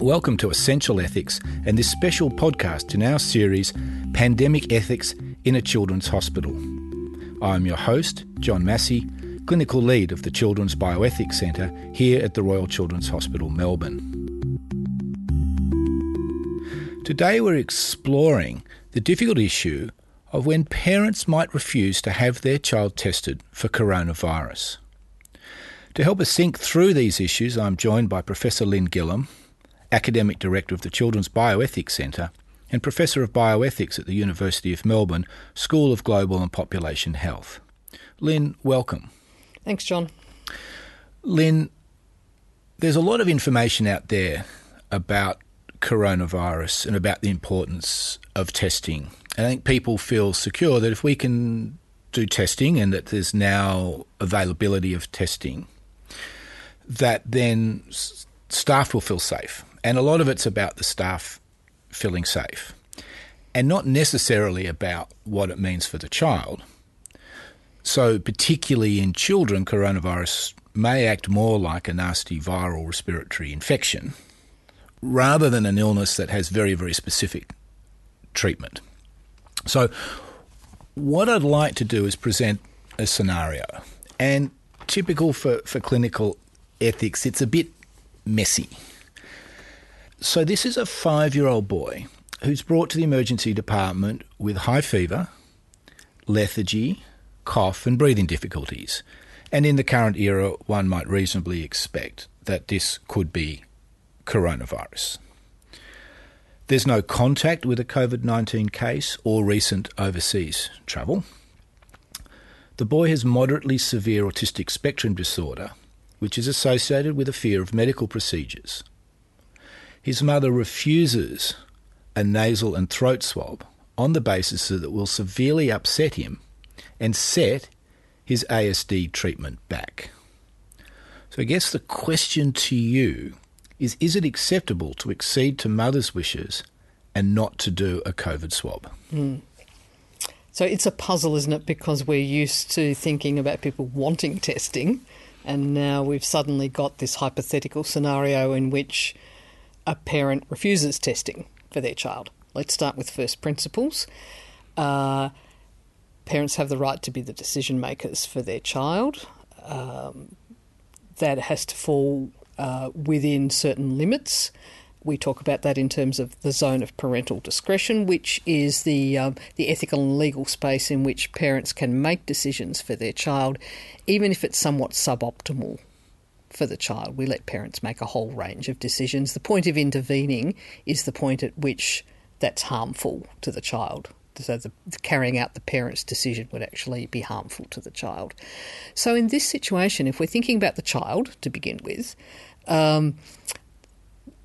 Welcome to Essential Ethics and this special podcast in our series, Pandemic Ethics in a Children's Hospital. I'm your host, John Massie, Clinical Lead of the Children's Bioethics Centre here at the Royal Children's Hospital, Melbourne. Today we're exploring the difficult issue of when parents might refuse to have their child tested for coronavirus. To help us think through these issues, I'm joined by Professor Lynn Gillam, Academic Director of the Children's Bioethics Centre and Professor of Bioethics at the University of Melbourne School of Global and Population Health. Lynn, welcome. Thanks, John. Lynn, there's a lot of information out there about coronavirus and about the importance of testing. And I think people feel secure that if we can do testing and that there's now availability of testing, that then staff will feel safe and a lot of it's about the staff feeling safe and not necessarily about what it means for the child. So, particularly in children, coronavirus may act more like a nasty viral respiratory infection rather than an illness that has very, very specific treatment. So, what I'd like to do is present a scenario. And typical for, for clinical ethics, it's a bit messy. So, this is a five year old boy who's brought to the emergency department with high fever, lethargy, cough, and breathing difficulties. And in the current era, one might reasonably expect that this could be coronavirus. There's no contact with a COVID 19 case or recent overseas travel. The boy has moderately severe autistic spectrum disorder, which is associated with a fear of medical procedures. His mother refuses a nasal and throat swab on the basis that it will severely upset him and set his ASD treatment back. So I guess the question to you is is it acceptable to accede to mother's wishes and not to do a COVID swab? Mm. So it's a puzzle, isn't it? Because we're used to thinking about people wanting testing, and now we've suddenly got this hypothetical scenario in which a parent refuses testing for their child. Let's start with first principles. Uh, parents have the right to be the decision makers for their child. Um, that has to fall uh, within certain limits. We talk about that in terms of the zone of parental discretion, which is the um, the ethical and legal space in which parents can make decisions for their child, even if it's somewhat suboptimal for the child. We let parents make a whole range of decisions. The point of intervening is the point at which that's harmful to the child. So the, carrying out the parent's decision would actually be harmful to the child. So in this situation, if we're thinking about the child to begin with, um,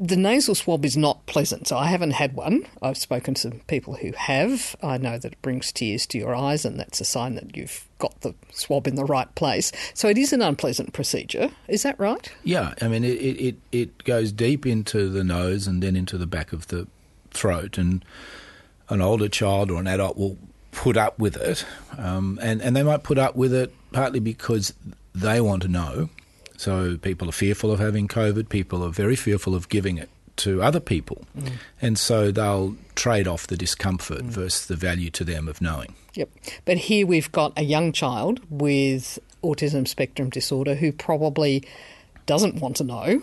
the nasal swab is not pleasant. So I haven't had one. I've spoken to people who have. I know that it brings tears to your eyes, and that's a sign that you've got the swab in the right place. So it is an unpleasant procedure. Is that right? Yeah. I mean, it, it, it goes deep into the nose and then into the back of the throat. And an older child or an adult will put up with it. Um, and, and they might put up with it partly because they want to know so people are fearful of having COVID. People are very fearful of giving it to other people. Mm. And so they'll trade off the discomfort mm. versus the value to them of knowing. Yep. But here we've got a young child with autism spectrum disorder who probably doesn't want to know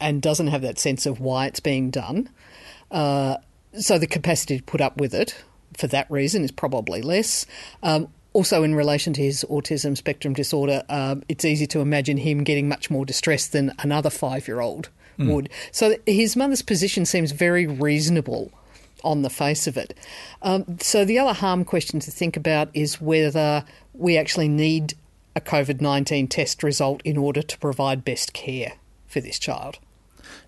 and doesn't have that sense of why it's being done. Uh, so the capacity to put up with it for that reason is probably less. Um, also, in relation to his autism spectrum disorder, uh, it's easy to imagine him getting much more distressed than another five year old mm. would. So his mother's position seems very reasonable on the face of it. Um, so the other harm question to think about is whether we actually need a COVID 19 test result in order to provide best care for this child.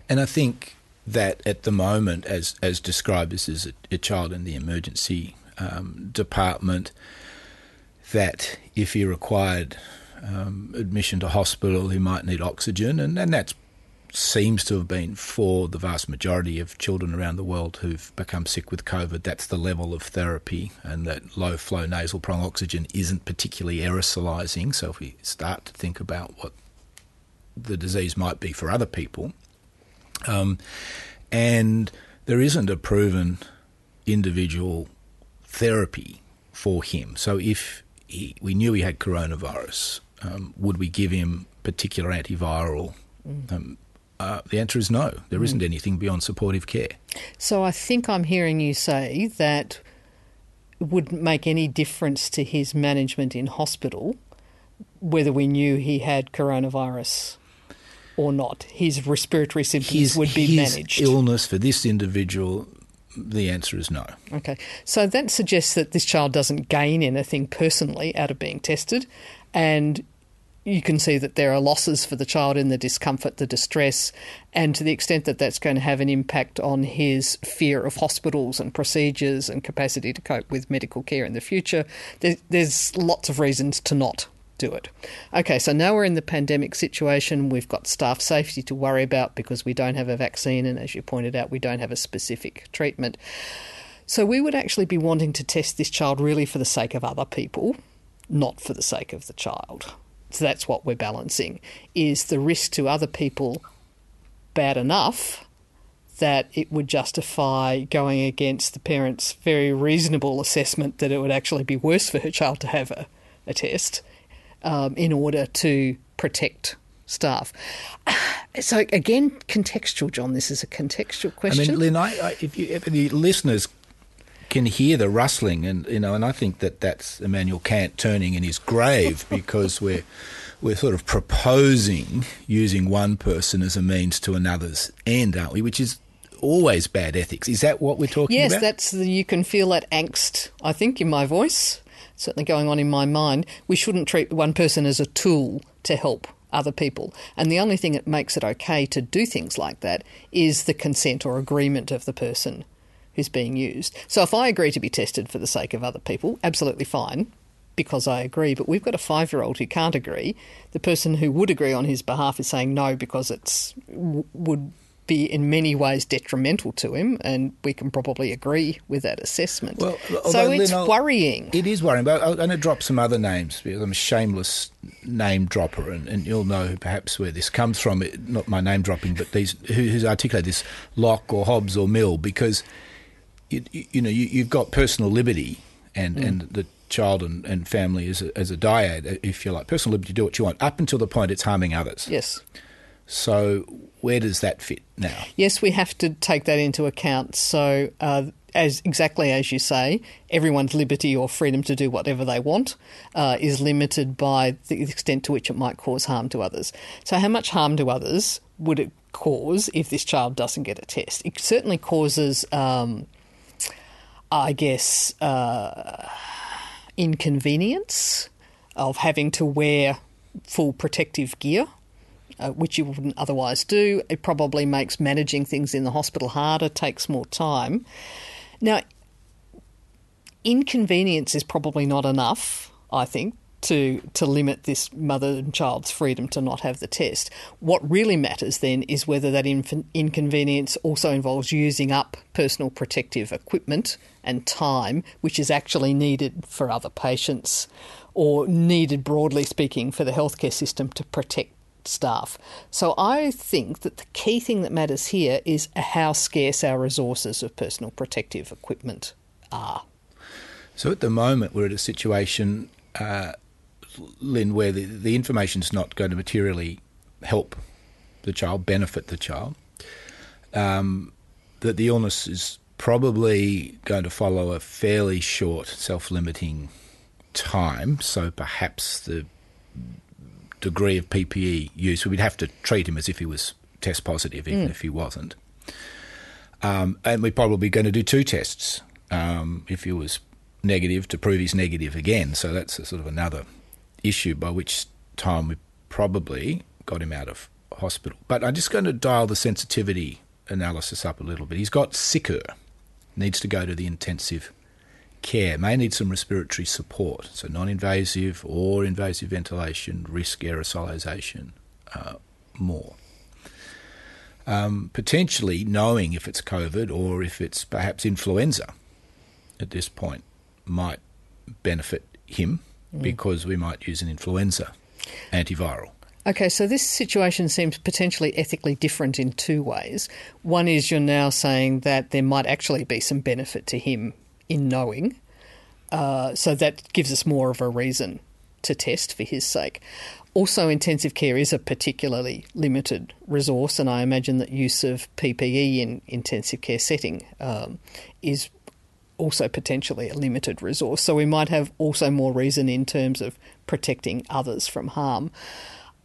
And I think that at the moment, as, as described, this is a, a child in the emergency um, department that if he required um, admission to hospital, he might need oxygen, and, and that seems to have been for the vast majority of children around the world who've become sick with COVID. That's the level of therapy, and that low flow nasal prong oxygen isn't particularly aerosolizing. So if we start to think about what the disease might be for other people, um, and there isn't a proven individual therapy for him. So if he, we knew he had coronavirus, um, would we give him particular antiviral? Mm. Um, uh, the answer is no. There mm. not anything beyond supportive care. So I think I'm hearing you say that wouldn't make any difference to his management in hospital whether we knew he had coronavirus or not. His respiratory symptoms his, would be his managed. Illness for this individual, the answer is no. Okay, so that suggests that this child doesn't gain anything personally out of being tested, and you can see that there are losses for the child in the discomfort, the distress, and to the extent that that's going to have an impact on his fear of hospitals and procedures and capacity to cope with medical care in the future, there's lots of reasons to not do it. Okay, so now we're in the pandemic situation. We've got staff safety to worry about because we don't have a vaccine, and as you pointed out, we don't have a specific treatment. So we would actually be wanting to test this child really for the sake of other people, not for the sake of the child. So that's what we're balancing. Is the risk to other people bad enough that it would justify going against the parent's very reasonable assessment that it would actually be worse for her child to have a, a test um, in order to protect staff. So again, contextual, John. This is a contextual question. I mean, Lynn, I, I, if, you, if the listeners can hear the rustling, and you know, and I think that that's Immanuel Kant turning in his grave because we're we're sort of proposing using one person as a means to another's end, aren't we? Which is always bad ethics. Is that what we're talking yes, about? Yes, that's the, you can feel that angst. I think in my voice certainly going on in my mind, we shouldn't treat one person as a tool to help other people. And the only thing that makes it okay to do things like that is the consent or agreement of the person who's being used. So if I agree to be tested for the sake of other people, absolutely fine because I agree. But we've got a five year old who can't agree. The person who would agree on his behalf is saying no because it's would be in many ways detrimental to him, and we can probably agree with that assessment. Well, so it's worrying. It is worrying, but I'm going to drop some other names because I'm a shameless name dropper, and, and you'll know perhaps where this comes from. It, not my name dropping, but these who, who's articulated this Locke or Hobbes or Mill, because you, you know you, have got personal liberty and mm. and the child and, and family as a, as a dyad, if you like. Personal liberty to do what you want, up until the point it's harming others. Yes. So where does that fit now? Yes, we have to take that into account. So, uh, as exactly as you say, everyone's liberty or freedom to do whatever they want uh, is limited by the extent to which it might cause harm to others. So, how much harm to others would it cause if this child doesn't get a test? It certainly causes, um, I guess, uh, inconvenience of having to wear full protective gear uh, which you wouldn't otherwise do. It probably makes managing things in the hospital harder, takes more time. Now, inconvenience is probably not enough, I think, to to limit this mother and child's freedom to not have the test. What really matters then is whether that inconvenience also involves using up personal protective equipment and time, which is actually needed for other patients or needed broadly speaking for the healthcare system to protect staff. So I think that the key thing that matters here is how scarce our resources of personal protective equipment are. So at the moment, we're at a situation, uh, Lynn, where the, the information is not going to materially help the child, benefit the child. Um, that the illness is probably going to follow a fairly short self limiting time. So perhaps the degree of PPE use, we'd have to treat him as if he was test positive, even mm. if he wasn't. Um, and we're probably going to do two tests um, if he was negative to prove he's negative again. So that's a sort of another issue by which time we probably got him out of hospital. But I'm just going to dial the sensitivity analysis up a little bit. He's got sicker, needs to go to the intensive care may need some respiratory support, so non invasive or invasive ventilation, risk aerosolization uh, more. Um, potentially knowing if it's COVID or if it's perhaps influenza at this point might benefit him mm. because we might use an influenza antiviral. Okay, so this situation seems potentially ethically different in two ways. One is you're now saying that there might actually be some benefit to him in knowing, uh, so that gives us more of a reason to test for his sake. Also, intensive care is a particularly limited resource, and I imagine that use of PPE in intensive care setting um, is also potentially a limited resource. So we might have also more reason in terms of protecting others from harm.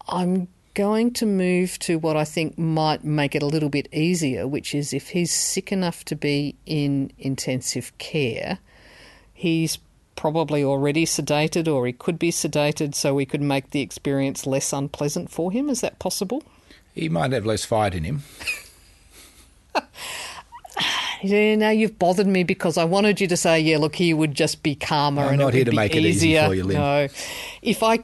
I'm going to move to what I think might make it a little bit easier, which is if he's sick enough to be in intensive care, he's probably already sedated or he could be sedated, so we could make the experience less unpleasant for him. Is that possible? He might have less fight in him. Yeah, now you've bothered me because I wanted you to say, yeah, look, he would just be calmer I'm and not it here would to be make it easier. easy for you, Lynn. No, if I,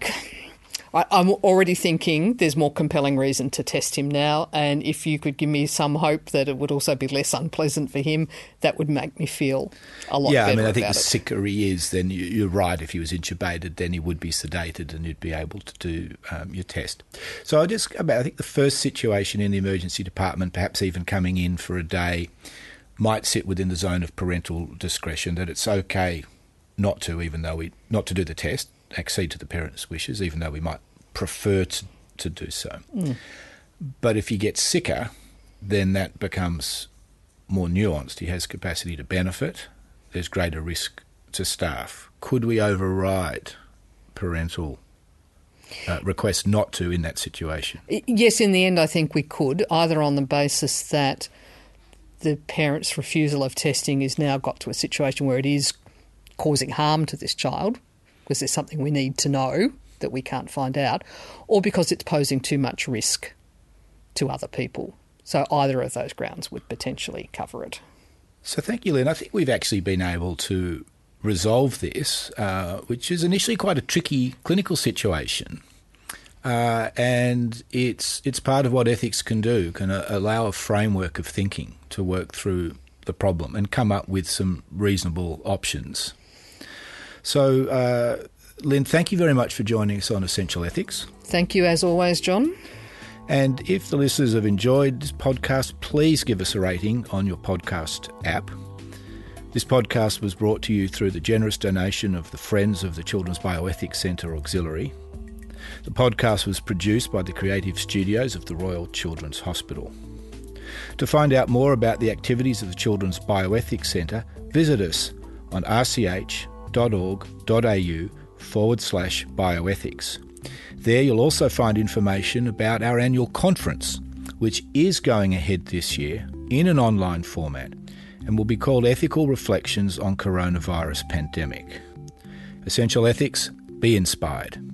I, I'm already thinking there's more compelling reason to test him now, and if you could give me some hope that it would also be less unpleasant for him, that would make me feel a lot better. yeah, I mean, I think the sicker he is, then you, you're right. If he was intubated, then he would be sedated and you'd be able to do um, your test. So I just, about, I think the first situation in the emergency department, perhaps even coming in for a day, might sit within the zone of parental discretion. That it's okay not to, even though we not to do the test, accede to the parents' wishes, even though we might prefer to, to do so. But if he gets sicker, then that becomes more nuanced. He has capacity to benefit. There's greater risk to staff. Could we override parental uh, request not to in that situation? Yes, in the end, I think we could, either on the basis that the parent's refusal of testing is now got to a situation where it is causing harm to this child, because there's something we need to know that we can't find out, or because it's posing too much risk to other people. So either of those grounds would potentially cover it. So thank you, Lynn. I think we've actually been able to resolve this, uh, which is initially quite a tricky clinical situation. Uh, and it's it's part of what ethics can do, can uh, allow a framework of thinking to work through the problem and come up with some reasonable options. So, uh, Lynn, thank you very much for joining us on Essential Ethics. Thank you, as always, John. And if the listeners have enjoyed this podcast, please give us a rating on your podcast app. This podcast was brought to you through the generous donation of the Friends of the Children's Bioethics Centre Auxiliary. The podcast was produced by the creative studios of the Royal Children's Hospital. To find out more about the activities of the Children's Bioethics Centre, visit us on rch.org.au forward slash bioethics. There you'll also find information about our annual conference, which is going ahead this year in an online format and will be called Ethical Reflections on Coronavirus Pandemic. Essential Ethics, be inspired.